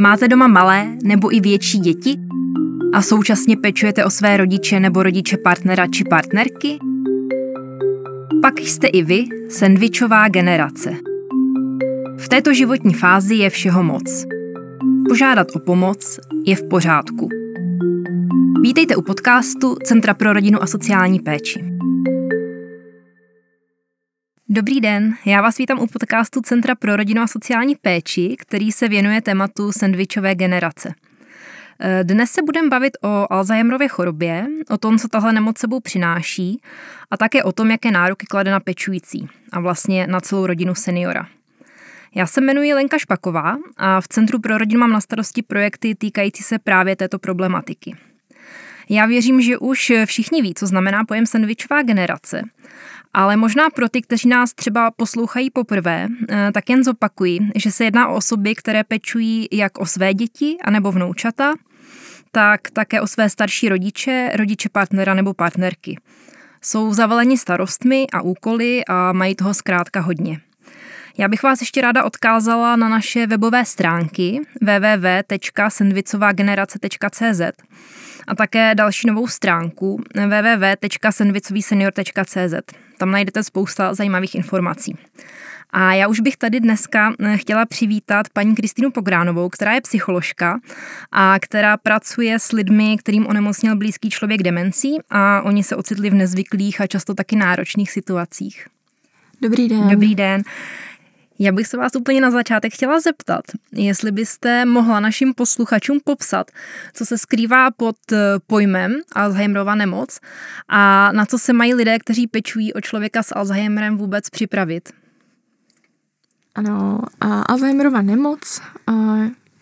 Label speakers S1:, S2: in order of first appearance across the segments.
S1: Máte doma malé nebo i větší děti? A současně pečujete o své rodiče nebo rodiče partnera či partnerky? Pak jste i vy sendvičová generace. V této životní fázi je všeho moc. Požádat o pomoc je v pořádku. Vítejte u podcastu Centra pro rodinu a sociální péči. Dobrý den, já vás vítám u podcastu Centra pro rodinu a sociální péči, který se věnuje tématu sandvičové generace. Dnes se budeme bavit o Alzheimerově chorobě, o tom, co tahle nemoc sebou přináší a také o tom, jaké nároky klade na pečující a vlastně na celou rodinu seniora. Já se jmenuji Lenka Špaková a v Centru pro rodinu mám na starosti projekty týkající se právě této problematiky. Já věřím, že už všichni ví, co znamená pojem sandvičová generace ale možná pro ty, kteří nás třeba poslouchají poprvé, eh, tak jen zopakuji, že se jedná o osoby, které pečují jak o své děti anebo vnoučata, tak také o své starší rodiče, rodiče partnera nebo partnerky. Jsou zavaleni starostmi a úkoly a mají toho zkrátka hodně. Já bych vás ještě ráda odkázala na naše webové stránky www.sendvicovagenerace.cz a také další novou stránku www.sendvicovýsenior.cz. Tam najdete spousta zajímavých informací. A já už bych tady dneska eh, chtěla přivítat paní Kristýnu Pogránovou, která je psycholožka a která pracuje s lidmi, kterým onemocněl blízký člověk demencí a oni se ocitli v nezvyklých a často taky náročných situacích.
S2: Dobrý den.
S1: Dobrý den. Já bych se vás úplně na začátek chtěla zeptat, jestli byste mohla našim posluchačům popsat, co se skrývá pod eh, pojmem Alzheimerova nemoc a na co se mají lidé, kteří pečují o člověka s Alzheimerem vůbec připravit.
S2: Ano, a Alzheimerova nemoc a,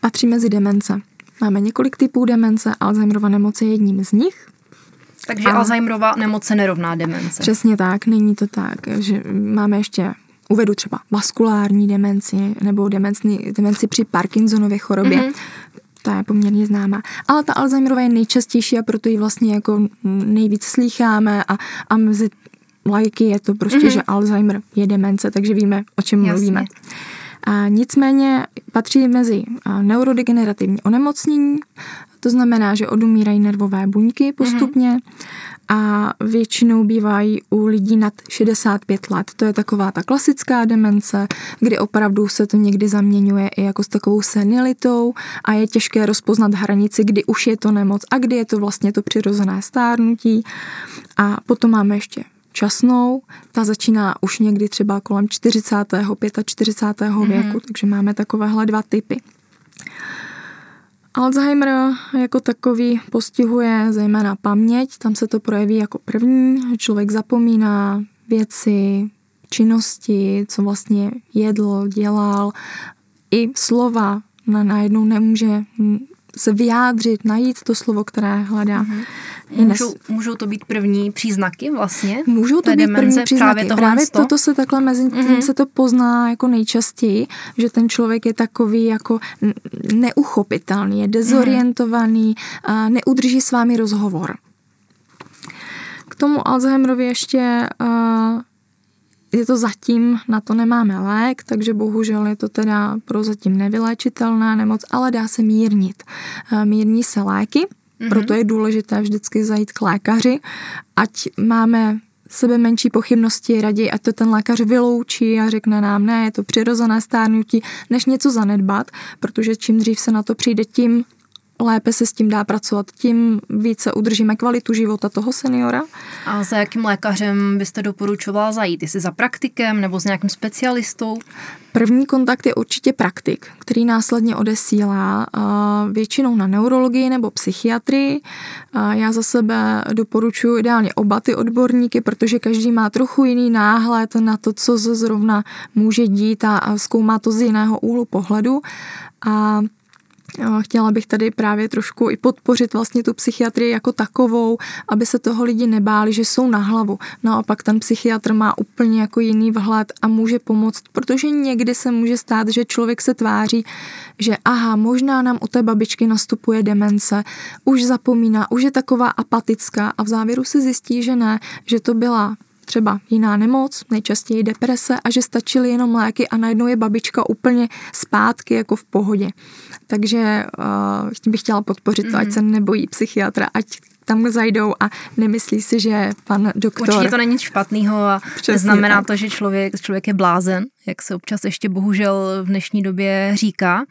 S2: patří mezi demence. Máme několik typů demence, Alzheimerova nemoc je jedním z nich.
S1: Takže a... Alzheimerova nemoc se nerovná demence.
S2: Přesně tak, není to tak, že máme ještě uvedu třeba vaskulární demenci nebo demenci, demenci při Parkinsonově chorobě. Mm-hmm. Ta je poměrně známá. Ale ta Alzheimerova je nejčastější a proto ji vlastně jako nejvíc slýcháme a, a mezi lajky je to prostě, mm-hmm. že Alzheimer je demence, takže víme, o čem Jasně. mluvíme. A nicméně patří mezi neurodegenerativní onemocnění, to znamená, že odumírají nervové buňky postupně. Mm-hmm a většinou bývají u lidí nad 65 let. To je taková ta klasická demence, kdy opravdu se to někdy zaměňuje i jako s takovou senilitou a je těžké rozpoznat hranici, kdy už je to nemoc a kdy je to vlastně to přirozené stárnutí. A potom máme ještě časnou, ta začíná už někdy třeba kolem 40. 45. Mm-hmm. věku, takže máme takovéhle dva typy. Alzheimer jako takový postihuje zejména paměť, tam se to projeví jako první, člověk zapomíná věci, činnosti, co vlastně jedl, dělal, i slova na najednou nemůže se vyjádřit, najít to slovo, které hledá. Mm-hmm.
S1: Můžou, můžou to být první příznaky vlastně?
S2: Můžou to být první příznaky. Právě, právě toto se takhle mezi tím mm-hmm. se to pozná jako nejčastěji, že ten člověk je takový jako neuchopitelný, je dezorientovaný, mm-hmm. neudrží s vámi rozhovor. K tomu Alzheimerovi ještě je to zatím, na to nemáme lék, takže bohužel je to teda prozatím nevyléčitelná nemoc, ale dá se mírnit. Mírní se léky, mm-hmm. proto je důležité vždycky zajít k lékaři, ať máme sebe menší pochybnosti, raději, ať to ten lékař vyloučí a řekne nám, ne, je to přirozené stárnutí, než něco zanedbat, protože čím dřív se na to přijde, tím lépe se s tím dá pracovat, tím více udržíme kvalitu života toho seniora.
S1: A za jakým lékařem byste doporučovala zajít? Jestli za praktikem nebo s nějakým specialistou?
S2: První kontakt je určitě praktik, který následně odesílá většinou na neurologii nebo psychiatrii. Já za sebe doporučuji ideálně oba ty odborníky, protože každý má trochu jiný náhled na to, co se zrovna může dít a zkoumá to z jiného úhlu pohledu. A Chtěla bych tady právě trošku i podpořit vlastně tu psychiatrii jako takovou, aby se toho lidi nebáli, že jsou na hlavu. Naopak ten psychiatr má úplně jako jiný vhled a může pomoct, protože někdy se může stát, že člověk se tváří, že aha, možná nám u té babičky nastupuje demence, už zapomíná, už je taková apatická a v závěru se zjistí, že ne, že to byla třeba jiná nemoc, nejčastěji deprese a že stačily jenom léky a najednou je babička úplně zpátky jako v pohodě. Takže uh, bych chtěla podpořit to, ať mhm. se nebojí psychiatra, ať tam zajdou a nemyslí si, že pan doktor...
S1: Určitě to není nic špatného a Přesně znamená tak. to, že člověk, člověk je blázen, jak se občas ještě bohužel v dnešní době říká.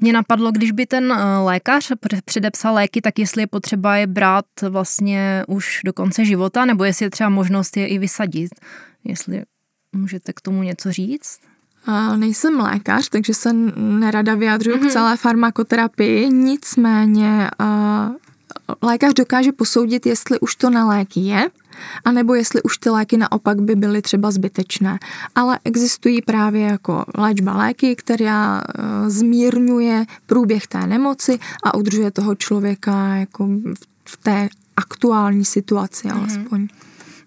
S1: Mě napadlo, když by ten eh, lékař předepsal léky, tak jestli je potřeba je brát vlastně už do konce života, nebo jestli je třeba možnost je i vysadit. Jestli můžete k tomu něco říct?
S2: Nejsem lékař, takže se nerada vyjadřuju mm-hmm. k mhm. celé farmakoterapii, nicméně lékař dokáže posoudit, jestli už to na léky je, anebo jestli už ty léky naopak by byly třeba zbytečné. Ale existují právě jako léčba léky, která eh, zmírňuje průběh té nemoci a udržuje toho člověka jako v té aktuální situaci mm-hmm. alespoň.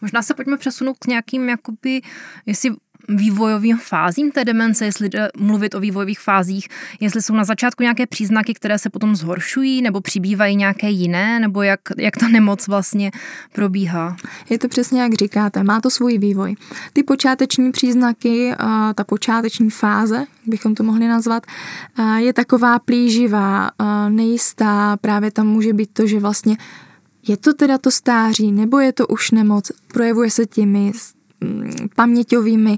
S1: Možná se pojďme přesunout k nějakým, jakoby, jestli vývojovým fázím té demence, jestli jde mluvit o vývojových fázích, jestli jsou na začátku nějaké příznaky, které se potom zhoršují, nebo přibývají nějaké jiné, nebo jak, jak ta nemoc vlastně probíhá.
S2: Je to přesně jak říkáte, má to svůj vývoj. Ty počáteční příznaky, ta počáteční fáze, bychom to mohli nazvat, je taková plíživá, nejistá, právě tam může být to, že vlastně je to teda to stáří, nebo je to už nemoc, projevuje se těmi paměťovými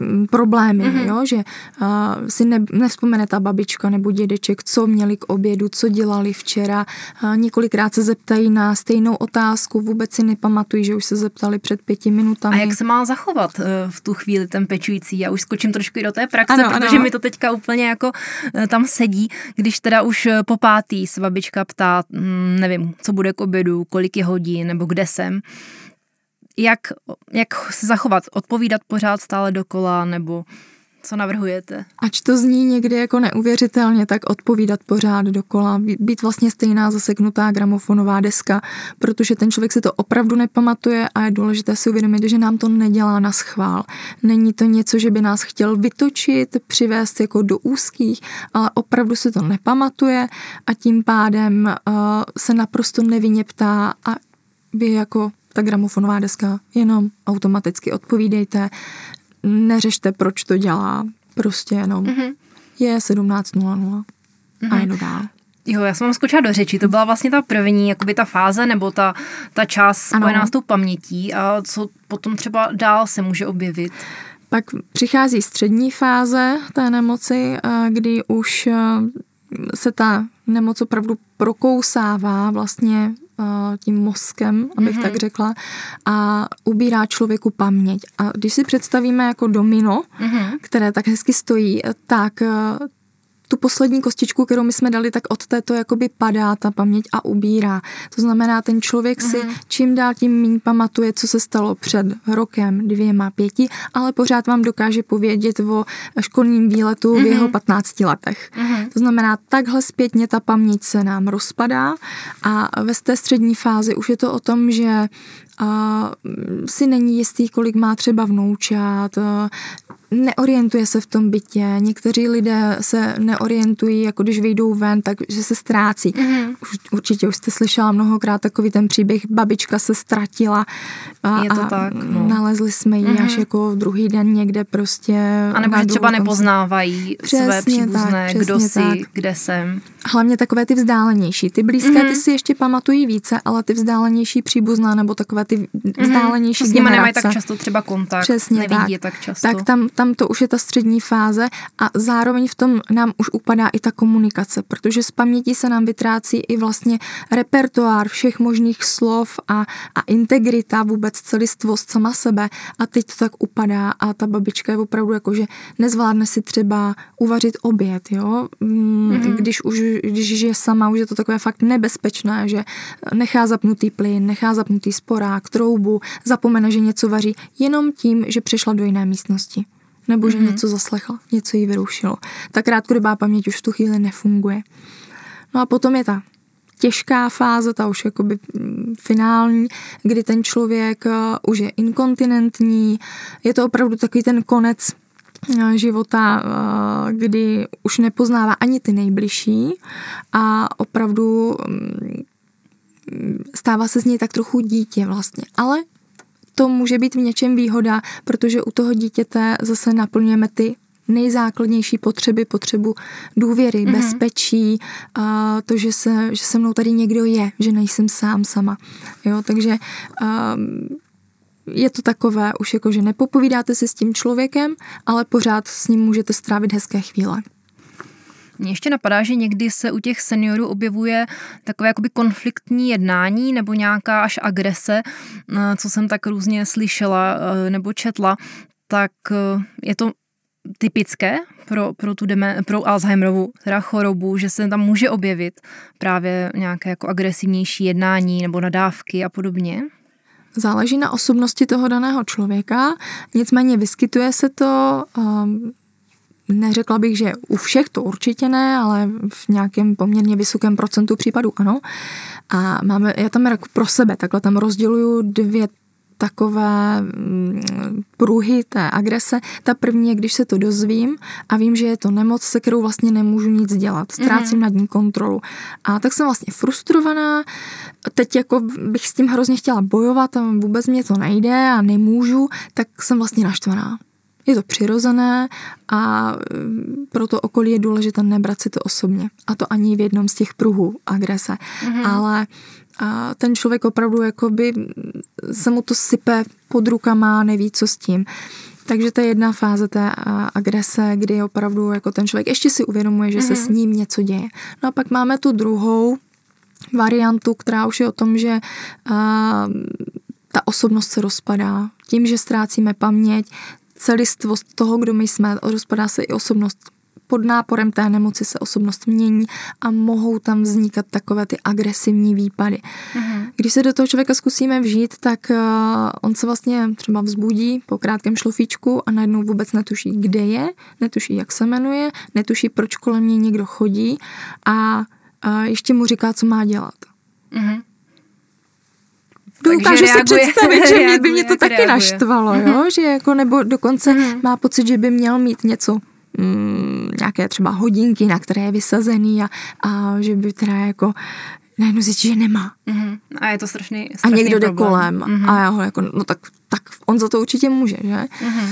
S2: mm, problémy, mm-hmm. jo, že uh, si ne, nevzpomene ta babička nebo dědeček, co měli k obědu, co dělali včera, uh, několikrát se zeptají na stejnou otázku, vůbec si nepamatují, že už se zeptali před pěti minutami.
S1: A jak se má zachovat uh, v tu chvíli ten pečující? Já už skočím trošku i do té praxe, ano, protože ano. mi to teďka úplně jako uh, tam sedí, když teda už po pátý se babička ptá, mm, nevím, co bude k obědu, kolik je hodin, nebo kde jsem jak, jak se zachovat, odpovídat pořád stále dokola, nebo co navrhujete?
S2: Ač to zní někdy jako neuvěřitelně, tak odpovídat pořád dokola, být vlastně stejná zaseknutá gramofonová deska, protože ten člověk si to opravdu nepamatuje a je důležité si uvědomit, že nám to nedělá na schvál. Není to něco, že by nás chtěl vytočit, přivést jako do úzkých, ale opravdu si to nepamatuje a tím pádem uh, se naprosto nevinně ptá a vy jako ta gramofonová deska, jenom automaticky odpovídejte, neřešte, proč to dělá, prostě jenom mm-hmm. je 17.00 mm-hmm. a mhm. jedu dál.
S1: Jo, já jsem vám skočila do řeči, to byla vlastně ta první, jakoby ta fáze nebo ta, ta část spojená s tou pamětí a co potom třeba dál se může objevit?
S2: Pak přichází střední fáze té nemoci, eh, kdy už eh, se ta nemoc opravdu prokousává vlastně tím mozkem, abych mm-hmm. tak řekla, a ubírá člověku paměť. A když si představíme jako domino, mm-hmm. které tak hezky stojí, tak tu poslední kostičku, kterou my jsme dali, tak od této jakoby padá ta paměť a ubírá. To znamená, ten člověk si mm-hmm. čím dál tím méně pamatuje, co se stalo před rokem, dvěma, pěti, ale pořád vám dokáže povědět o školním výletu mm-hmm. v jeho 15 letech. Mm-hmm. To znamená, takhle zpětně ta paměť se nám rozpadá a ve té střední fázi už je to o tom, že a si není jistý, kolik má třeba vnoučat, neorientuje se v tom bytě. Někteří lidé se neorientují, jako když vyjdou ven, takže se ztrácí. Mm-hmm. Už, určitě už jste slyšela mnohokrát takový ten příběh, babička se ztratila
S1: a, Je to a tak, no.
S2: nalezli jsme ji mm-hmm. až jako druhý den někde prostě.
S1: A nebo že třeba nepoznávají přesně své příbuzné, tak, kdo tak. kde jsem.
S2: Hlavně takové ty vzdálenější. Ty blízké, mm-hmm. ty si ještě pamatují více, ale ty vzdálenější příbuzná nebo takové ty mhm. vzdálenější mm-hmm.
S1: S nimi nemají tak často třeba kontakt,
S2: Přesně
S1: nevidí
S2: tak.
S1: tak často.
S2: Tak tam, tam to už je ta střední fáze a zároveň v tom nám už upadá i ta komunikace, protože z paměti se nám vytrácí i vlastně repertoár všech možných slov a, a integrita, vůbec celistvost sama sebe a teď to tak upadá a ta babička je opravdu jako, že nezvládne si třeba uvařit oběd, jo, mm-hmm. když už, když žije sama, už je to takové fakt nebezpečné, že nechá zapnutý plyn, nechá zapnutý sporák, troubu, zapomene, že něco vaří, jenom tím, že přešla do jiné místnosti nebo že mm-hmm. něco zaslechla, něco jí vyrušilo. Ta krátkodobá paměť už v tu chvíli nefunguje. No a potom je ta těžká fáze, ta už jakoby mm, finální, kdy ten člověk uh, už je inkontinentní, je to opravdu takový ten konec uh, života, uh, kdy už nepoznává ani ty nejbližší a opravdu mm, stává se z něj tak trochu dítě vlastně. Ale to může být v něčem výhoda, protože u toho dítěte zase naplňujeme ty nejzákladnější potřeby, potřebu důvěry, mm-hmm. bezpečí, a to, že se, že se mnou tady někdo je, že nejsem sám sama. Jo, takže um, je to takové už jako, že nepopovídáte si s tím člověkem, ale pořád s ním můžete strávit hezké chvíle.
S1: Mně ještě napadá, že někdy se u těch seniorů objevuje takové jakoby konfliktní jednání nebo nějaká až agrese, eh, co jsem tak různě slyšela eh, nebo četla, tak eh, je to typické pro, pro, tu deme, pro Alzheimerovu teda chorobu, že se tam může objevit právě nějaké jako agresivnější jednání nebo nadávky a podobně?
S2: Záleží na osobnosti toho daného člověka, nicméně vyskytuje se to, um, neřekla bych, že u všech to určitě ne, ale v nějakém poměrně vysokém procentu případů ano. A máme, já tam jako pro sebe takhle tam rozděluju dvě takové mm, pruhy té agrese. Ta první je, když se to dozvím a vím, že je to nemoc, se kterou vlastně nemůžu nic dělat. Ztrácím mm-hmm. nad ní kontrolu. A tak jsem vlastně frustrovaná. Teď jako bych s tím hrozně chtěla bojovat a vůbec mě to nejde a nemůžu, tak jsem vlastně naštvaná. Je to přirozené a mm, pro to okolí je důležité nebrat si to osobně. A to ani v jednom z těch pruhů agrese. Mm-hmm. Ale a ten člověk opravdu jakoby se mu to sype pod rukama, neví, co s tím. Takže to je jedna fáze té agrese, kdy opravdu jako ten člověk ještě si uvědomuje, že mm-hmm. se s mhm. ním něco děje. No a pak máme tu druhou variantu, která už je o tom, že a, ta osobnost se rozpadá. Tím, že ztrácíme paměť, celistvost toho, kdo my jsme, rozpadá se i osobnost pod náporem té nemoci se osobnost mění a mohou tam vznikat takové ty agresivní výpady. Mm-hmm. Když se do toho člověka zkusíme vžít, tak uh, on se vlastně třeba vzbudí po krátkém šlofíčku a najednou vůbec netuší, kde je, netuší, jak se jmenuje, netuší, proč kolem něj někdo chodí a uh, ještě mu říká, co má dělat. Mm-hmm. Dokážu si představit, že mě, by mě to taky reaguje. naštvalo, jo? Že jako nebo dokonce mm-hmm. má pocit, že by měl mít něco mm, nějaké třeba hodinky, na které je vysazený a, a že by teda jako najednou zjistí, že nemá.
S1: Mm-hmm. A je to strašný,
S2: strašný A někdo jde kolem mm-hmm. a já ho jako, no tak, tak on za to určitě může, že? Mm-hmm.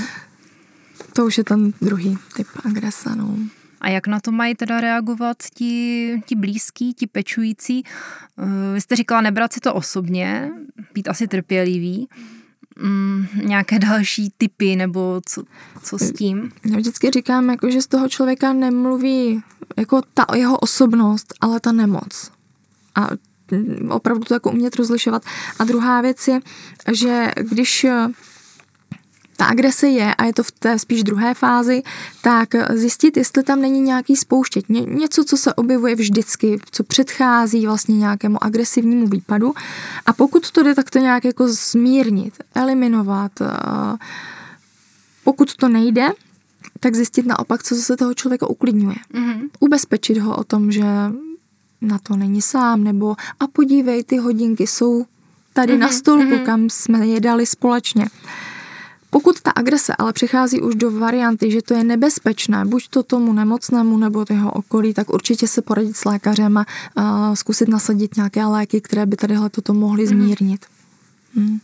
S2: To už je ten druhý typ agresa, no.
S1: A jak na to mají teda reagovat ti, ti blízký, ti pečující? Eh, vy jste říkala nebrat si to osobně, být asi trpělivý. Mm, nějaké další typy nebo co, co s tím?
S2: Já vždycky říkám, jako, že z toho člověka nemluví jako ta jeho osobnost, ale ta nemoc. A opravdu to jako umět rozlišovat. A druhá věc je, že když ta agrese je, a je to v té spíš druhé fázi, tak zjistit, jestli tam není nějaký spouštět. Ně, něco, co se objevuje vždycky, co předchází vlastně nějakému agresivnímu výpadu. A pokud to jde, tak to nějak jako zmírnit, eliminovat. Pokud to nejde, tak zjistit naopak, co se toho člověka uklidňuje. Mm-hmm. Ubezpečit ho o tom, že na to není sám, nebo a podívej, ty hodinky jsou tady mm-hmm. na stolku, mm-hmm. kam jsme je dali společně. Pokud ta agrese ale přichází už do varianty, že to je nebezpečné, buď to tomu nemocnému nebo jeho okolí, tak určitě se poradit s lékařem a, a zkusit nasadit nějaké léky, které by tadyhle toto mohly mhm. zmírnit. Hmm.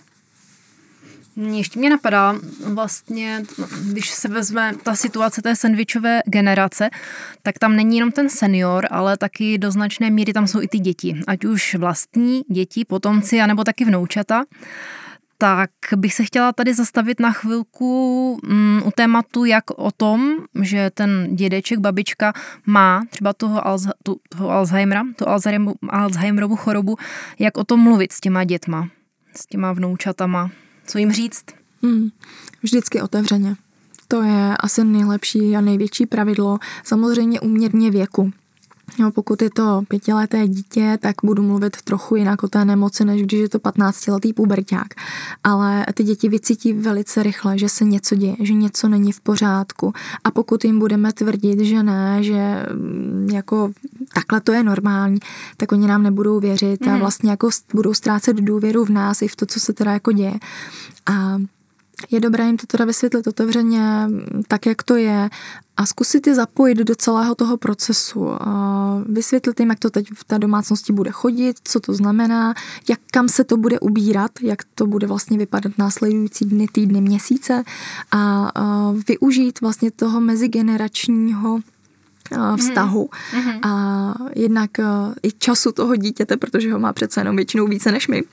S1: Ještě mě napadá vlastně, když se vezme ta situace té sandvičové generace, tak tam není jenom ten senior, ale taky do značné míry tam jsou i ty děti. Ať už vlastní děti, potomci, anebo taky vnoučata tak bych se chtěla tady zastavit na chvilku um, u tématu, jak o tom, že ten dědeček, babička má třeba toho, Alz, tu, toho Alzheimera, tu Alzheimerovu chorobu, jak o tom mluvit s těma dětma, s těma vnoučatama, co jim říct? Hmm,
S2: vždycky otevřeně. To je asi nejlepší a největší pravidlo. Samozřejmě uměrně věku. Jo, pokud je to pětileté dítě, tak budu mluvit trochu jinak o té nemoci, než když je to 15-letý puberták. Ale ty děti vycítí velice rychle, že se něco děje, že něco není v pořádku. A pokud jim budeme tvrdit, že ne, že mm, jako takhle to je normální, tak oni nám nebudou věřit a mhm. vlastně jako budou ztrácet důvěru v nás i v to, co se teda jako děje. A je dobré jim to teda vysvětlit otevřeně, tak jak to je a zkusit je zapojit do celého toho procesu. Vysvětlit jim, jak to teď v té domácnosti bude chodit, co to znamená, jak kam se to bude ubírat, jak to bude vlastně vypadat následující dny, týdny, měsíce a využít vlastně toho mezigeneračního. Vztahu mm-hmm. a jednak i času toho dítěte, protože ho má přece jenom většinou více než my,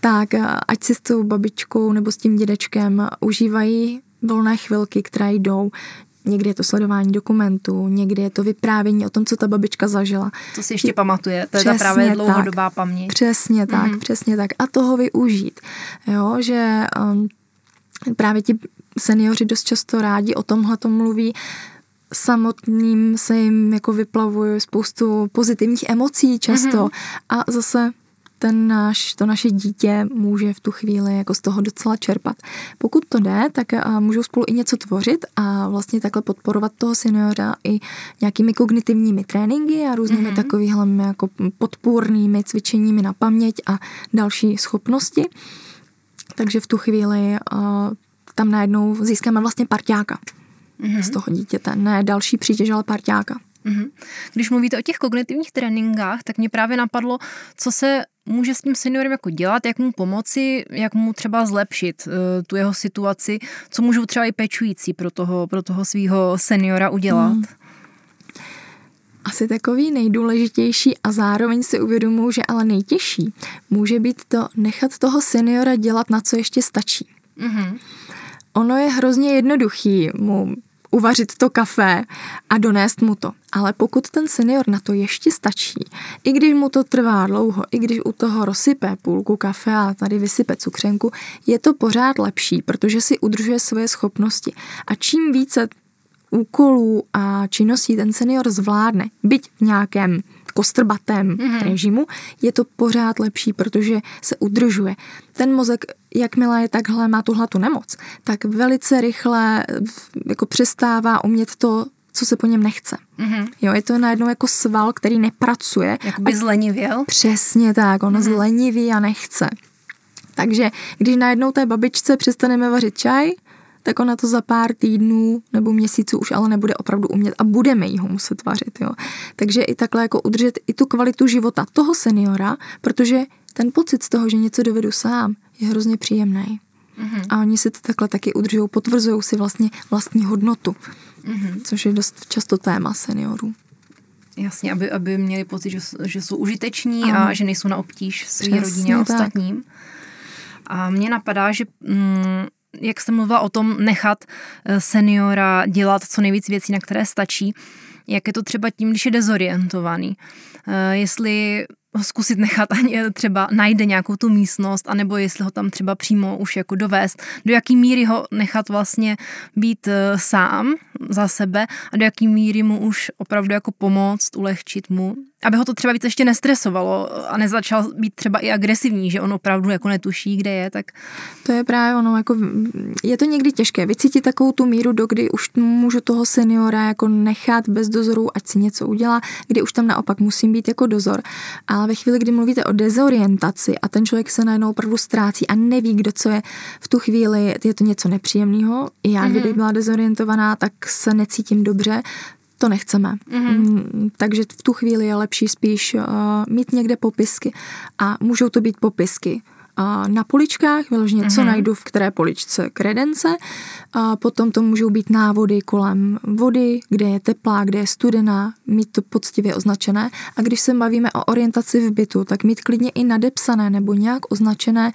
S2: tak ať si s tou babičkou nebo s tím dědečkem užívají volné chvilky, které jdou. Někdy je to sledování dokumentů, někdy je to vyprávění o tom, co ta babička zažila.
S1: To si ještě pamatuje, to je ta právě dlouhodobá
S2: tak,
S1: paměť.
S2: Přesně tak, mm-hmm. přesně tak. A toho využít. Jo, že um, právě ti seniori dost často rádi o tomhle mluví, samotným se jim jako vyplavuje spoustu pozitivních emocí často mm-hmm. a zase ten náš, to naše dítě může v tu chvíli jako z toho docela čerpat. Pokud to jde, tak můžou spolu i něco tvořit a vlastně takhle podporovat toho seniora i nějakými kognitivními tréninky a různými mm-hmm. takovými jako podpůrnými cvičeními na paměť a další schopnosti. Takže v tu chvíli uh, tam najednou získáme vlastně parťáka mm-hmm. z toho dítěte, ne další přítěž, ale parťáka.
S1: Mm-hmm. Když mluvíte o těch kognitivních tréninkách, tak mě právě napadlo, co se může s tím seniorem jako dělat, jak mu pomoci, jak mu třeba zlepšit uh, tu jeho situaci, co můžou třeba i pečující pro toho, pro toho svého seniora udělat. Mm.
S2: Asi takový nejdůležitější a zároveň si uvědomuji, že ale nejtěžší může být to nechat toho seniora dělat, na co ještě stačí. Mm-hmm. Ono je hrozně jednoduchý mu uvařit to kafe a donést mu to. Ale pokud ten senior na to ještě stačí, i když mu to trvá dlouho, i když u toho rozsype půlku kafe a tady vysype cukřenku, je to pořád lepší, protože si udržuje svoje schopnosti. A čím více úkolů a činností ten senior zvládne, byť v nějakém kostrbatém mm-hmm. režimu, je to pořád lepší, protože se udržuje. Ten mozek, jakmile je takhle, má tuhle tu nemoc, tak velice rychle jako přestává umět to, co se po něm nechce. Mm-hmm. Jo, je to najednou jako sval, který nepracuje.
S1: Jakoby zlenivěl?
S2: Přesně tak, ono mm-hmm. zleniví a nechce. Takže když najednou té babičce přestaneme vařit čaj, tak ona to za pár týdnů nebo měsíců už ale nebude opravdu umět a budeme jí ho muset vařit. Jo. Takže i takhle jako udržet i tu kvalitu života toho seniora, protože ten pocit z toho, že něco dovedu sám, je hrozně příjemný. Mm-hmm. A oni si to takhle taky udržují, potvrzují si vlastně vlastní hodnotu, mm-hmm. což je dost často téma seniorů.
S1: Jasně, aby, aby měli pocit, že, že jsou užiteční ano. a že nejsou na obtíž své rodině a ostatním. Tak. A mně napadá, že mm, jak jste mluvila o tom, nechat eh, seniora dělat co nejvíc věcí, na které stačí, jak je to třeba tím, když je dezorientovaný. Eh, jestli ho zkusit nechat ani třeba najde nějakou tu místnost, anebo jestli ho tam třeba přímo už jako dovést, do jaký míry ho nechat vlastně být eh, sám za sebe a do jaký míry mu už opravdu jako pomoct, ulehčit mu aby ho to třeba víc ještě nestresovalo a nezačal být třeba i agresivní, že on opravdu jako netuší, kde je, tak...
S2: To je právě ono, jako je to někdy těžké vycítit takovou tu míru, do kdy už můžu toho seniora jako nechat bez dozoru, ať si něco udělá, kdy už tam naopak musím být jako dozor. Ale ve chvíli, kdy mluvíte o dezorientaci a ten člověk se najednou opravdu ztrácí a neví, kdo co je v tu chvíli, je to něco nepříjemného. I já, mm-hmm. kdybych byla dezorientovaná, tak se necítím dobře, to nechceme. Mm-hmm. Takže v tu chvíli je lepší spíš uh, mít někde popisky. A můžou to být popisky na poličkách, vyloženě, mm-hmm. co mhm. najdu v které poličce kredence. A potom to můžou být návody kolem vody, kde je teplá, kde je studená, mít to poctivě označené. A když se bavíme o orientaci v bytu, tak mít klidně i nadepsané nebo nějak označené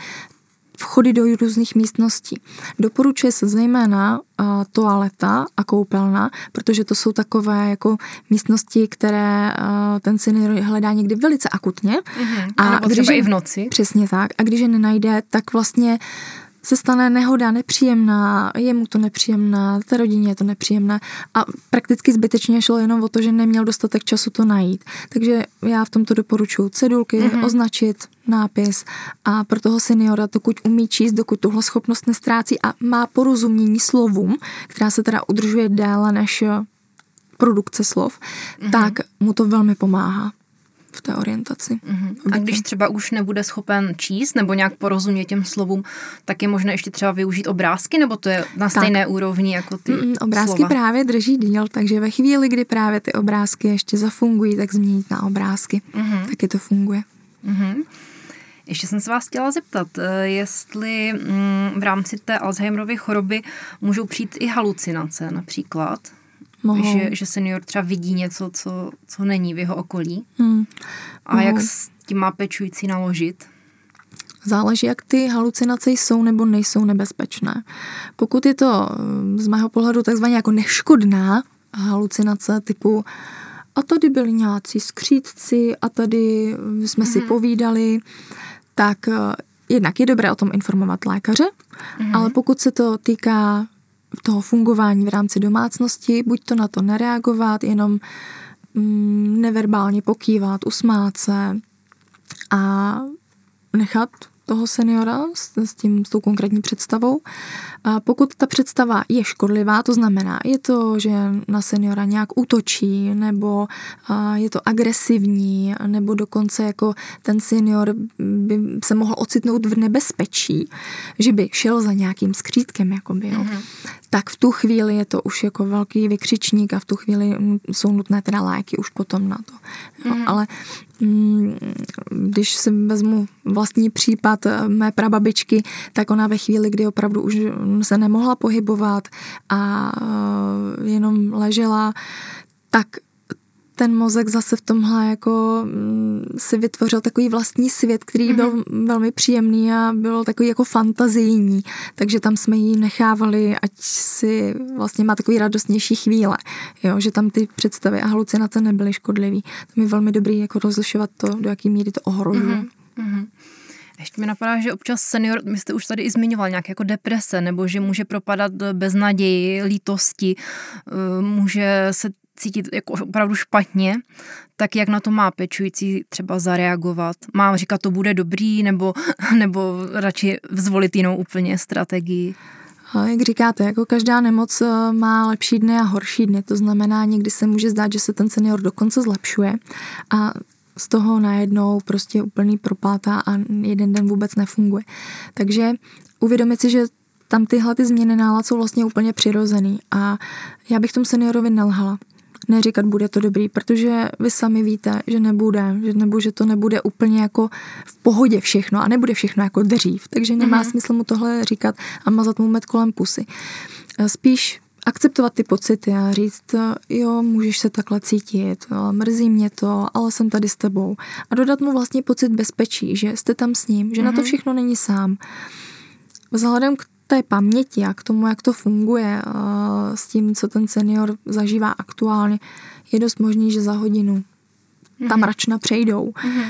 S2: vchody do různých místností. Doporučuje se zejména uh, toaleta a koupelna, protože to jsou takové jako místnosti, které uh, ten senior hledá někdy velice akutně.
S1: Mm-hmm. A, a když je, i v noci.
S2: Přesně tak. A když je nenajde, tak vlastně uh, se stane nehoda nepříjemná, je mu to nepříjemná, té rodině je to nepříjemné a prakticky zbytečně šlo jenom o to, že neměl dostatek času to najít. Takže já v tomto doporučuji cedulky, mm-hmm. označit nápis a pro toho seniora, dokud umí číst, dokud tuhle schopnost nestrácí a má porozumění slovům, která se teda udržuje déle než produkce slov, mm-hmm. tak mu to velmi pomáhá v té orientaci.
S1: Uh-huh. A když třeba už nebude schopen číst nebo nějak porozumět těm slovům, tak je možné ještě třeba využít obrázky, nebo to je na stejné tak. úrovni jako ty mm,
S2: Obrázky
S1: slova?
S2: právě drží díl, takže ve chvíli, kdy právě ty obrázky ještě zafungují, tak změnit na obrázky. Uh-huh. Taky to funguje. Uh-huh.
S1: Ještě jsem se vás chtěla zeptat, eh, jestli mm, v rámci té Alzheimerovy choroby můžou přijít i halucinace například? Mohou. Že, že senior třeba vidí něco, co, co není v jeho okolí. Hmm. A Mohou. jak s tím má pečující naložit?
S2: Záleží, jak ty halucinace jsou nebo nejsou nebezpečné. Pokud je to z mého pohledu takzvaně jako neškodná halucinace typu a tady byli nějací skřídci a tady jsme mm-hmm. si mhm. povídali, tak eh, jednak je dobré o tom informovat lékaře, mm-hmm. ale pokud se to týká toho fungování v rámci domácnosti, buď to na to nereagovat, jenom mm, neverbálně pokývat, usmát se a nechat toho seniora s, s, tím, s tou konkrétní představou. A pokud ta představa je škodlivá, to znamená, je to, že na seniora nějak útočí, nebo je to agresivní, nebo dokonce jako ten senior by se mohl ocitnout v nebezpečí, že by šel za nějakým skřítkem, jakoby, jo. Mm-hmm tak v tu chvíli je to už jako velký vykřičník a v tu chvíli jsou nutné teda léky už potom na to. Jo, mm. Ale mm, když si vezmu vlastní případ eh, mé prababičky, tak ona ve chvíli, kdy opravdu už se nemohla pohybovat a eh, jenom ležela, tak ten mozek zase v tomhle jako mm, si vytvořil takový vlastní svět, který mm-hmm. byl velmi příjemný a byl takový jako fantazijní, takže tam jsme ji nechávali, ať si vlastně má takový radostnější chvíle, jo, že tam ty představy a halucinace nebyly škodlivý. To je velmi dobrý jako rozlišovat to, do jaký míry to ohrožuje. Mm-hmm.
S1: Ještě mi napadá, že občas senior, my jste už tady i zmiňoval, nějak jako deprese, nebo že může propadat bez naději, lítosti, eh, může se cítit jako opravdu špatně, tak jak na to má pečující třeba zareagovat? Má říkat, to bude dobrý, nebo, nebo radši zvolit jinou úplně strategii?
S2: Jak říkáte, jako každá nemoc eh, má lepší dny a horší dny, to znamená, někdy se může zdát, že se ten senior dokonce zlepšuje a z toho najednou prostě úplný propátá a jeden den vůbec nefunguje. Takže uvědomit si, že tam tyhle ty změny nálad jsou vlastně úplně přirozený a já bych tomu seniorovi nelhala neříkat, bude to dobrý, protože vy sami víte, že nebude, že, nebo že to nebude úplně jako v pohodě všechno a nebude všechno jako dřív, takže nemá mm-hmm. smysl mu tohle říkat a mazat mu med kolem pusy. Eh, spíš akceptovat ty pocity a říct, jo, můžeš se takhle cítit, mrzí mě to, ale jsem tady s tebou. A dodat mu vlastně pocit bezpečí, že jste tam s ním, že mm-hmm. na to mhm. všechno není sám. Vzhledem k té paměti a k tomu, jak to funguje s tím, co ten senior zažívá aktuálně, je dost možný, že za hodinu mm-hmm. ta mračna přejdou. Mm-hmm.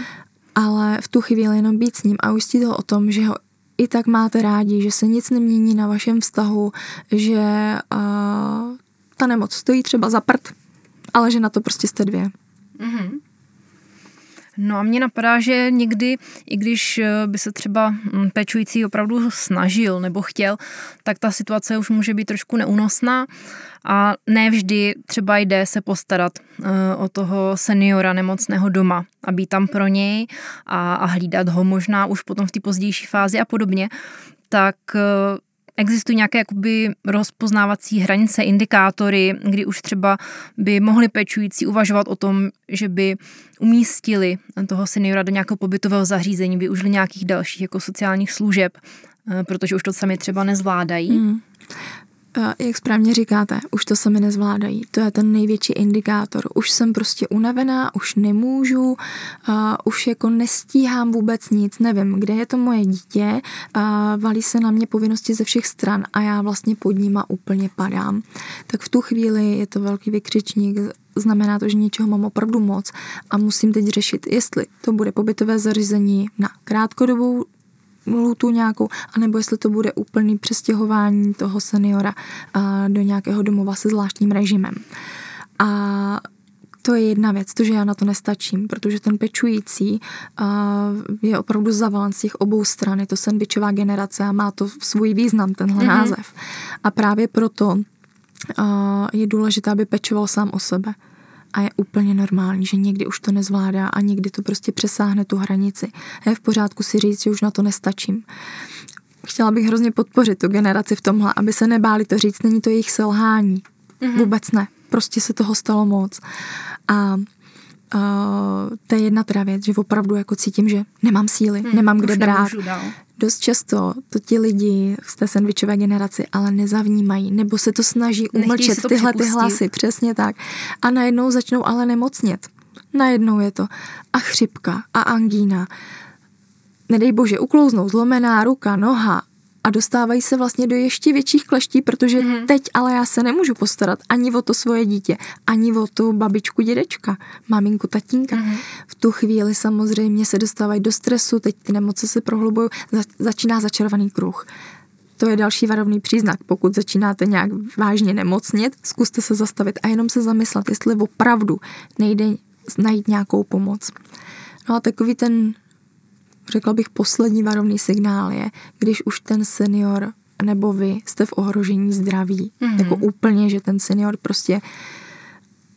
S2: Ale v tu chvíli jenom být s ním a ujistit ho o tom, že ho i tak máte rádi, že se nic nemění na vašem vztahu, že uh, ta nemoc stojí třeba za prd, ale že na to prostě jste dvě. Mm-hmm.
S1: No a mně napadá, že někdy, i když eh, by se třeba hm, pečující opravdu snažil nebo chtěl, tak ta situace už může být trošku neúnosná a ne vždy třeba jde se postarat uh, o toho seniora nemocného doma a být tam pro něj a, a hlídat ho možná už potom v té pozdější fázi a podobně, tak uh, Existují nějaké jakoby rozpoznávací hranice, indikátory, kdy už třeba by mohli pečující uvažovat o tom, že by umístili toho seniora do nějakého pobytového zařízení, využili nějakých dalších jako sociálních služeb, eh, protože už to sami třeba nezvládají. Mm
S2: jak správně říkáte, už to sami nezvládají. To je ten největší indikátor. Už jsem prostě unavená, už nemůžu, už jako nestíhám vůbec nic, nevím, kde je to moje dítě, valí se na mě povinnosti ze všech stran a já vlastně pod nima úplně padám. Tak v tu chvíli je to velký vykřičník, znamená to, že něčeho mám opravdu moc a musím teď řešit, jestli to bude pobytové zařízení na krátkodobou lhutu nějakou, anebo jestli to bude úplný přestěhování toho seniora do nějakého domova se zvláštním režimem. A to je jedna věc, to, že já na to nestačím, protože ten pečující je opravdu zavalen z těch obou stran. Je to sandvičová generace a má to svůj význam, tenhle mm-hmm. název. A právě proto je důležité, aby pečoval sám o sebe a je úplně normální, že někdy už to nezvládá a někdy to prostě přesáhne tu hranici. A je v pořádku si říct, že už na to nestačím. Chtěla bych hrozně podpořit tu generaci v tomhle, aby se nebáli to říct, není to jejich selhání. Mm-hmm. Vůbec ne. Prostě se toho stalo moc. A Uh, to je jedna teda věc, že opravdu jako cítím, že nemám síly, hmm, nemám kde brát. Dost často to ti lidi z té sandvičové generaci ale nezavnímají, nebo se to snaží umlčet tyhle ty hlasy, přesně tak. A najednou začnou ale nemocnět. Najednou je to a chřipka, a angína. Nedej bože, uklouznou zlomená ruka, noha, a dostávají se vlastně do ještě větších kleští, protože mm. teď ale já se nemůžu postarat ani o to svoje dítě, ani o tu babičku, dědečka, maminku, tatínka. Mm. V tu chvíli samozřejmě se dostávají do stresu, teď ty nemoci se prohlubují, začíná začarovaný kruh. To je další varovný příznak. Pokud začínáte nějak vážně nemocnit, zkuste se zastavit a jenom se zamyslet, jestli opravdu nejde najít nějakou pomoc. No a takový ten řekla bych, poslední varovný signál je, když už ten senior nebo vy jste v ohrožení zdraví. Mm-hmm. Jako úplně, že ten senior prostě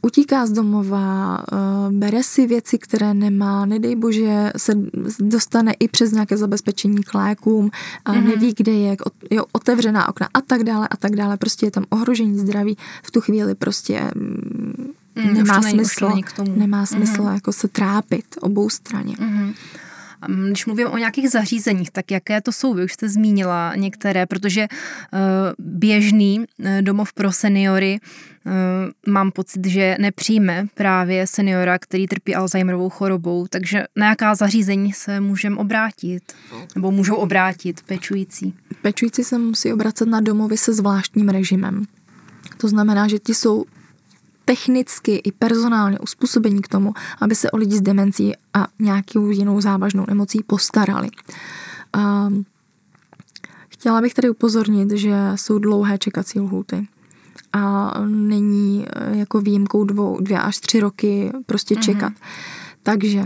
S2: utíká z domova, eh, bere si věci, které nemá, nedej bože, se dostane i přes nějaké zabezpečení k lékům, mm-hmm. neví, kde je, je otevřená okna a tak dále a tak dále. Prostě je tam ohrožení zdraví. V tu chvíli prostě mm, mm, nemá smysl, nemá smysl mm-hmm. jako se trápit obou straně. Mm-hmm.
S1: Když mluvím o nějakých zařízeních, tak jaké to jsou? Vy už jste zmínila některé, protože eh, běžný eh, domov pro seniory eh, mám pocit, že nepřijme právě seniora, který trpí Alzheimerovou chorobou, takže na jaká zařízení se můžeme obrátit? Nebo můžou obrátit pečující?
S2: Pečující se musí obracet na domovy se zvláštním režimem. To znamená, že ti jsou technicky i personálně uspůsobení k tomu, aby se o lidi s demencí a nějakou jinou závažnou nemocí postarali. Um, chtěla bych tady upozornit, že jsou dlouhé čekací lhuty a není eh, jako výjimkou dvou, dvě až tři roky prostě čekat. Mm-hmm. Takže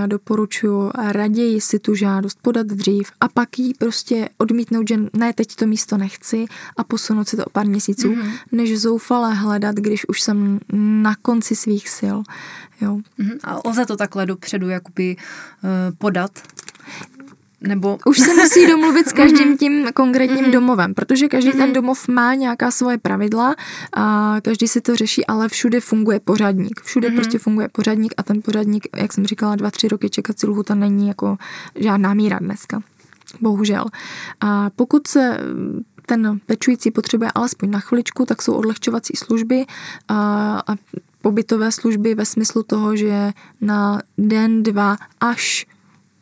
S2: já doporučuji raději si tu žádost podat dřív a pak ji prostě odmítnout, že ne, teď to místo nechci a posunout si to o pár měsíců, mm-hmm. než zoufale hledat, když už jsem na konci svých sil. Jo.
S1: Mm-hmm. A lze to takhle dopředu jakoby uh, podat? Nebo...
S2: Už se musí domluvit s každým mhm. tím konkrétním mm-hmm. domovem, protože každý ten mhm. domov má nějaká svoje pravidla a každý si to řeší, ale všude funguje pořadník. Všude prostě funguje pořadník a ten pořadník, jak jsem říkala, dva, tři roky čekací lhuta není jako žádná míra dneska. Bohužel. A pokud se ten pečující potřebuje alespoň na chviličku, tak jsou odlehčovací služby a, a pobytové služby ve smyslu toho, že na den, dva až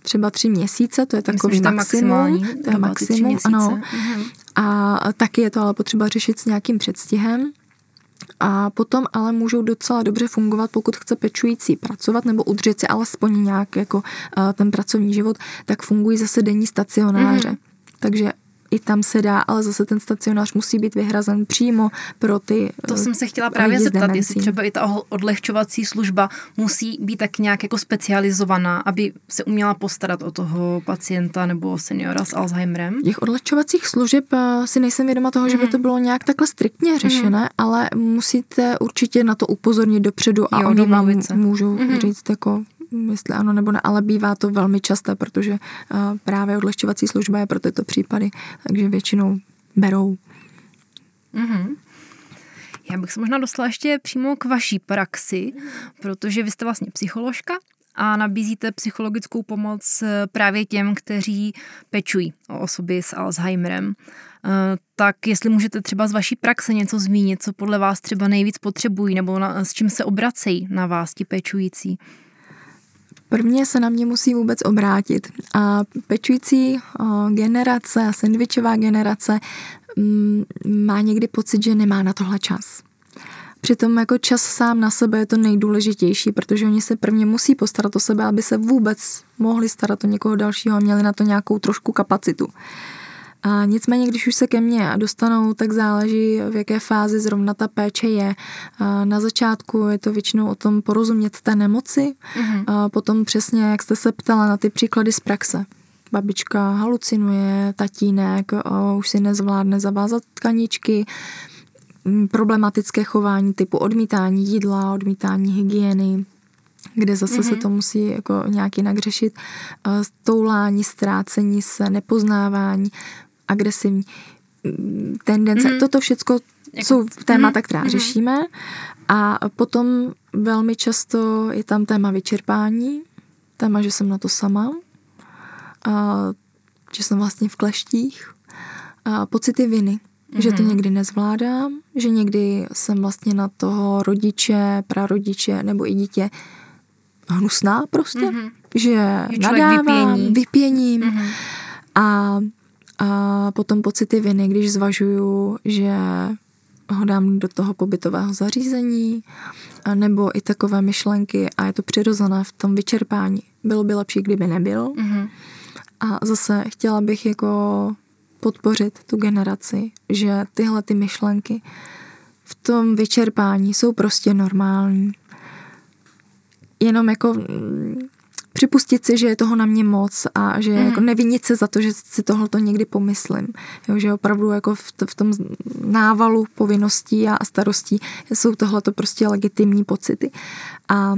S2: třeba tři měsíce, to je takový Myslím, maximum. To je maximum, ano. Mhm. A taky je to ale potřeba řešit s nějakým předstihem. A potom ale můžou docela dobře fungovat, pokud chce pečující pracovat nebo udržet si alespoň nějak jako uh, ten pracovní život, tak fungují zase denní stacionáře. Mm-hmm. Takže i tam se dá, ale zase ten stacionář musí být vyhrazen přímo pro ty
S1: To uh, jsem se chtěla právě zeptat, jestli třeba i ta odlehčovací služba musí být tak nějak jako specializovaná, aby se uměla postarat o toho pacienta nebo seniora s Alzheimerem.
S2: Těch odlehčovacích služeb uh, si nejsem vědoma toho, že by mhm. to bylo nějak takhle striktně mhm. řešené, mm. ale musíte určitě na to upozornit dopředu a jo, oni vám můžou mm. říct jako jestli ano nebo ne, ale bývá to velmi časté, protože uh, právě odlehčovací služba je pro tyto případy, takže většinou berou. Mm-hmm.
S1: Já bych se možná dostala ještě přímo k vaší praxi, protože vy jste vlastně psycholožka a nabízíte psychologickou pomoc eh, právě těm, kteří pečují o osoby s Alzheimerem. Eh, tak jestli můžete třeba z vaší praxe něco zmínit, co podle vás třeba nejvíc potřebují, nebo na, s čím se obracejí na vás ti pečující?
S2: Prvně se na mě musí vůbec obrátit. A pečující generace a sandvičová generace mm, má někdy pocit, že nemá na tohle čas. Přitom jako čas sám na sebe je to nejdůležitější, protože oni se prvně musí postarat o sebe, aby se vůbec mohli starat o někoho dalšího a měli na to nějakou trošku kapacitu. A nicméně, když už se ke mně dostanou, tak záleží, v jaké fázi zrovna ta péče je. A na začátku je to většinou o tom porozumět té nemoci, mm-hmm. a potom přesně, jak jste se ptala na ty příklady z praxe. Babička halucinuje, tatínek už si nezvládne zavázat tkaničky, mm, problematické chování typu odmítání jídla, odmítání hygieny, kde zase mm-hmm. se mhm. to musí jako nějak jinak řešit, stoulání, ztrácení se, nepoznávání, agresivní mm, tendence. Mm-hmm. Toto všechno jako, jsou témata, která mm-hmm. řešíme. A potom velmi často je tam téma vyčerpání, téma, že jsem na to sama, a, že jsem vlastně v kleštích, a pocity viny, mm-hmm. že to mhm. někdy nezvládám, že někdy jsem vlastně na toho rodiče, prarodiče nebo i dítě hnusná prostě, mm-hmm. že nadávám, vypění. vypěním mm-hmm. a, a potom pocity viny, když zvažuju, že ho dám do toho pobytového zařízení, nebo i takové myšlenky a je to přirozené v tom vyčerpání. Bylo by lepší, kdyby nebyl. Mm-hmm. A zase chtěla bych jako podpořit tu generaci, že tyhle ty myšlenky v tom vyčerpání jsou prostě normální jenom jako připustit si, že je toho na mě moc a že mm. jako nevinit se za to, že si tohle to někdy pomyslím. Jo, že opravdu jako v, v tom návalu povinností a starostí jsou tohle to prostě legitimní pocity. A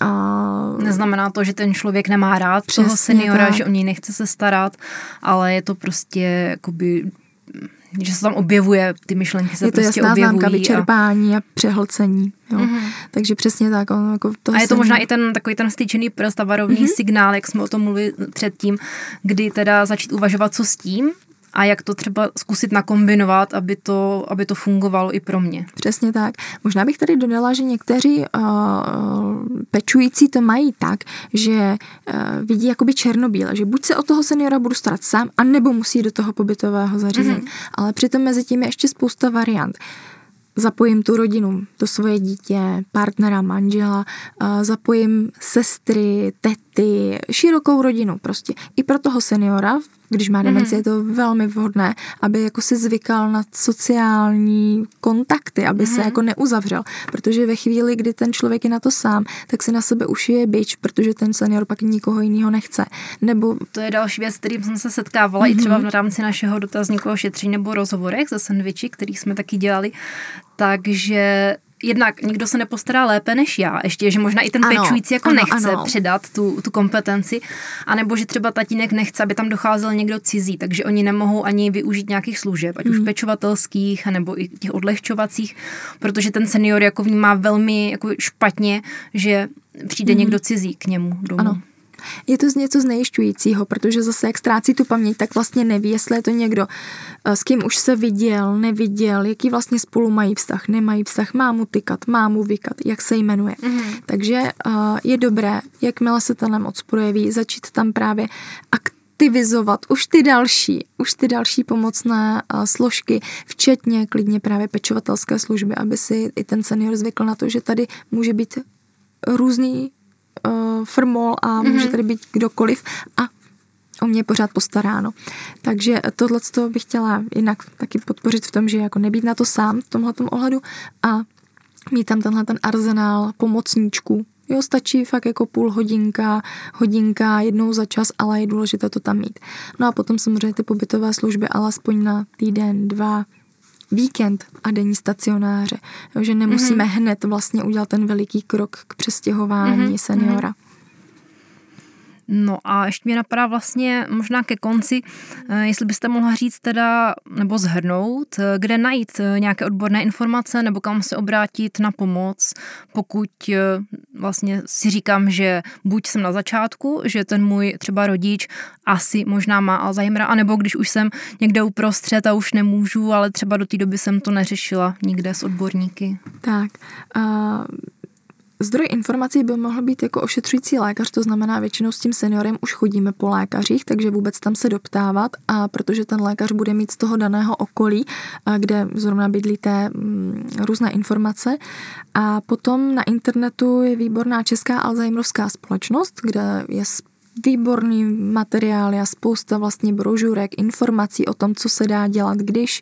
S1: a... Neznamená to, že ten člověk nemá rád Přesně toho seniora, tak. že o něj nechce se starat, ale je to prostě jakoby že se tam objevuje, ty myšlenky se
S2: je to
S1: prostě
S2: jasná
S1: objevují.
S2: známka vyčerpání a, a přehlcení. Jo. Mm-hmm. Takže přesně tak. On, jako
S1: to a je to možná i ten takový ten styčený prst a varovný mm-hmm. signál, jak jsme o tom mluvili předtím, kdy teda začít uvažovat, co s tím, a jak to třeba zkusit nakombinovat, aby to, aby to fungovalo i pro mě.
S2: Přesně tak. Možná bych tady dodala, že někteří uh, pečující to mají tak, že uh, vidí jakoby černobíle, že buď se o toho seniora budu starat sám, anebo musí do toho pobytového zařízení. Mm-hmm. Ale přitom mezi tím je ještě spousta variant zapojím tu rodinu, to svoje dítě, partnera, manžela, zapojím sestry, tety, širokou rodinu prostě. I pro toho seniora když má demenci, mm-hmm. je to velmi vhodné, aby jako si zvykal na sociální kontakty, aby mm-hmm. se mhm. jako neuzavřel, protože ve chvíli, kdy ten člověk je na to sám, tak si na sebe ušije bič, protože ten senior pak nikoho jiného nechce. Nebo...
S1: To je další věc, kterým jsem se setkávala mm-hmm. i třeba v rámci našeho dotazníkového šetření nebo rozhovorech ze sandviči, který jsme taky dělali, takže jednak nikdo se nepostará lépe než já, ještě, že možná i ten ano, pečující jako ano, nechce ano. předat tu, tu kompetenci, anebo že třeba tatínek nechce, aby tam docházel někdo cizí, takže oni nemohou ani využít nějakých služeb, ať hmm. už pečovatelských, nebo i těch odlehčovacích, protože ten senior jako vnímá velmi jako špatně, že přijde hmm. někdo cizí k němu domů. Ano.
S2: Je to něco znejišťujícího, protože zase jak ztrácí tu paměť, tak vlastně neví, jestli je to někdo, eh, s kým už se viděl, neviděl, jaký vlastně spolu mají vztah, nemají vztah, má mu tykat, má mu vykat, jak se jmenuje. Mm-hmm. Takže uh, je dobré, jakmile se ta nemoc projeví, začít tam právě aktivizovat už ty další, už ty další pomocné uh, složky, včetně klidně právě pečovatelské služby, aby si i ten senior zvykl na to, že tady může být různý uh, firmol a mm-hmm. může tady být kdokoliv a o mě pořád postaráno. Takže tohle bych chtěla jinak taky podpořit v tom, že jako nebýt na to sám v tomhle ohledu a mít tam tenhle ten arzenál pomocníčků. Jo, stačí fakt jako půl hodinka, hodinka jednou za čas, ale je důležité to tam mít. No a potom samozřejmě ty pobytové služby alespoň na týden, dva, víkend a denní stacionáře. Jo, že nemusíme mm-hmm. hned vlastně udělat ten veliký krok k přestěhování mm-hmm. seniora. Mm-hmm.
S1: No a ještě mě napadá vlastně možná ke konci, eh, jestli byste mohla říct teda, nebo zhrnout, eh, kde najít eh, nějaké odborné informace nebo kam se obrátit na pomoc, pokud vlastně si říkám, že buď jsem na začátku, že ten můj třeba rodič asi možná má Alzheimera, anebo když už jsem někde uprostřed a už nemůžu, ale třeba do té doby jsem to neřešila nikde s odborníky.
S2: Tak, uh Zdroj informací by mohl být jako ošetřující lékař, to znamená většinou s tím seniorem už chodíme po lékařích, takže vůbec tam se doptávat a protože ten lékař bude mít z toho daného okolí, kde zrovna bydlíte mm, různé informace a potom na internetu je výborná Česká Alzheimerovská společnost, kde je výborný materiál a spousta vlastně brožurek, informací o tom, co se dá dělat, když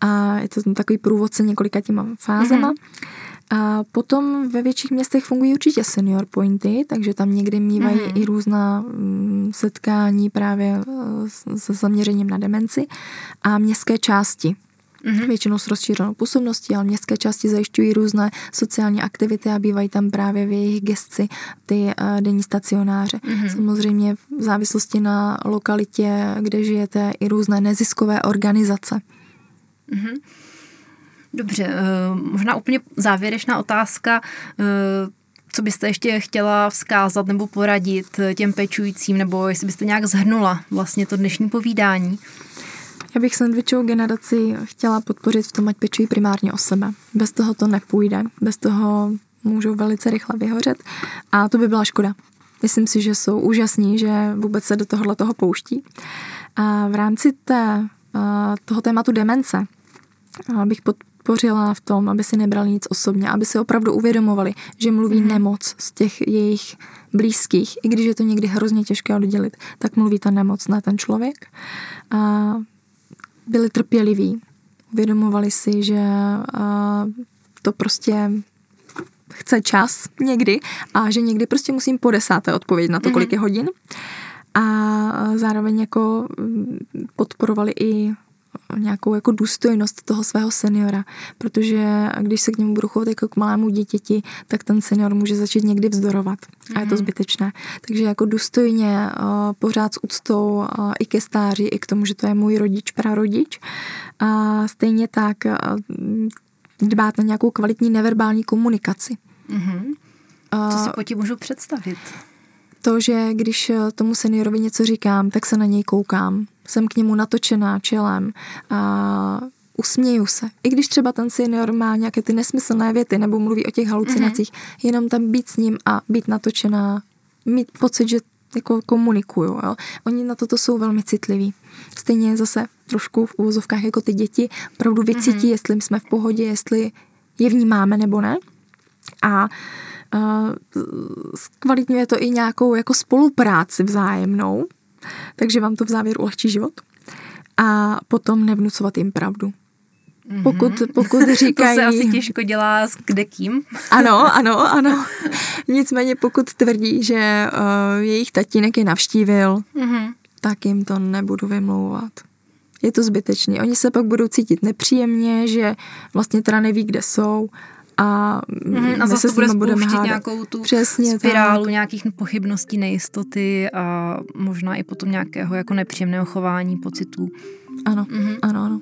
S2: a je to takový průvodce několika těma fázema. Mm-hmm. A potom ve větších městech fungují určitě senior pointy, takže tam někdy mývají mm-hmm. i různá mm, setkání právě eh, se zaměřením na demenci a městské části. mm-hmm. většinou s rozšířenou působností, ale městské části zajišťují různé sociální aktivity a bývají tam právě v jejich gestci ty uh, denní stacionáře. Mm-hmm. Samozřejmě v závislosti na lokalitě, kde žijete, i různé neziskové organizace.
S1: Mm-hmm. Dobře, uh, možná úplně závěrečná otázka. Uh, co byste ještě chtěla vzkázat nebo poradit těm pečujícím, nebo jestli byste nějak zhrnula vlastně to dnešní povídání?
S2: Já bych sandvičovou generaci chtěla podpořit v tom, ať pečují primárně o sebe. Bez toho to nepůjde. Bez toho můžou velice rychle vyhořet a to by byla škoda. Myslím si, že jsou úžasní, že vůbec se do tohohle toho pouští. A v rámci té, toho tématu demence bych podpořila v tom, aby si nebrali nic osobně, aby si opravdu uvědomovali, že mluví mm. nemoc z těch jejich blízkých, i když je to někdy hrozně těžké oddělit, tak mluví ta nemoc, ne ten člověk. A byli trpěliví, uvědomovali si, že to prostě chce čas někdy a že někdy prostě musím po desáté odpovědět na to, kolik je mhm. hodin. A zároveň jako podporovali i nějakou jako důstojnost toho svého seniora, protože když se k němu budu chovat jako k malému dítěti, tak ten senior může začít někdy vzdorovat a je to mhm. zbytečné. Takže jako důstojně uh, pořád s úctou uh, i ke stáří, i k tomu, že to je můj rodič, prarodič. A stejně tak uh, dbát na nějakou kvalitní neverbální komunikaci.
S1: Mm-hmm. Co si po tím můžu představit?
S2: To, že když tomu seniorovi něco říkám, tak se na něj koukám jsem k němu natočená čelem a usměju se. I když třeba ten senior má nějaké ty nesmyslné věty nebo mluví o těch halucinacích, mm-hmm. jenom tam být s ním a být natočená, mít pocit, že jako komunikuju. Jo. Oni na toto jsou velmi citliví. Stejně zase trošku v úvozovkách jako ty děti opravdu vycítí, mm-hmm. jestli jsme v pohodě, jestli je vnímáme nebo ne. A uh, zkvalitňuje to i nějakou jako spolupráci vzájemnou, takže vám to v závěru ulehčí život. A potom nevnucovat jim pravdu. Mm-hmm. Pokud, pokud říkají...
S1: to se asi těžko dělá s kde kým.
S2: ano, ano, ano. Nicméně pokud tvrdí, že uh, jejich tatínek je navštívil, mm-hmm. tak jim to nebudu vymlouvat. Je to zbytečný. Oni se pak budou cítit nepříjemně, že vlastně teda neví, kde jsou a,
S1: mm, a zase to bude spouštět hádat. nějakou tu Přesně spirálu tak. nějakých pochybností, nejistoty a možná i potom nějakého jako nepříjemného chování, pocitů.
S2: Ano, mm-hmm. ano, ano.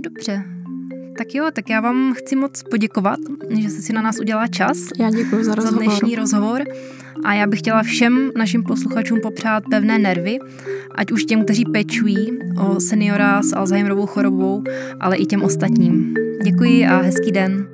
S1: Dobře. Tak jo, tak já vám chci moc poděkovat, že jste si na nás udělala čas.
S2: Já děkuji za rozhovor.
S1: Za dnešní rozhovor. A já bych chtěla všem našim posluchačům popřát pevné nervy, ať už těm, kteří pečují o seniora s Alzheimerovou chorobou, ale i těm ostatním. Děkuji a hezký den.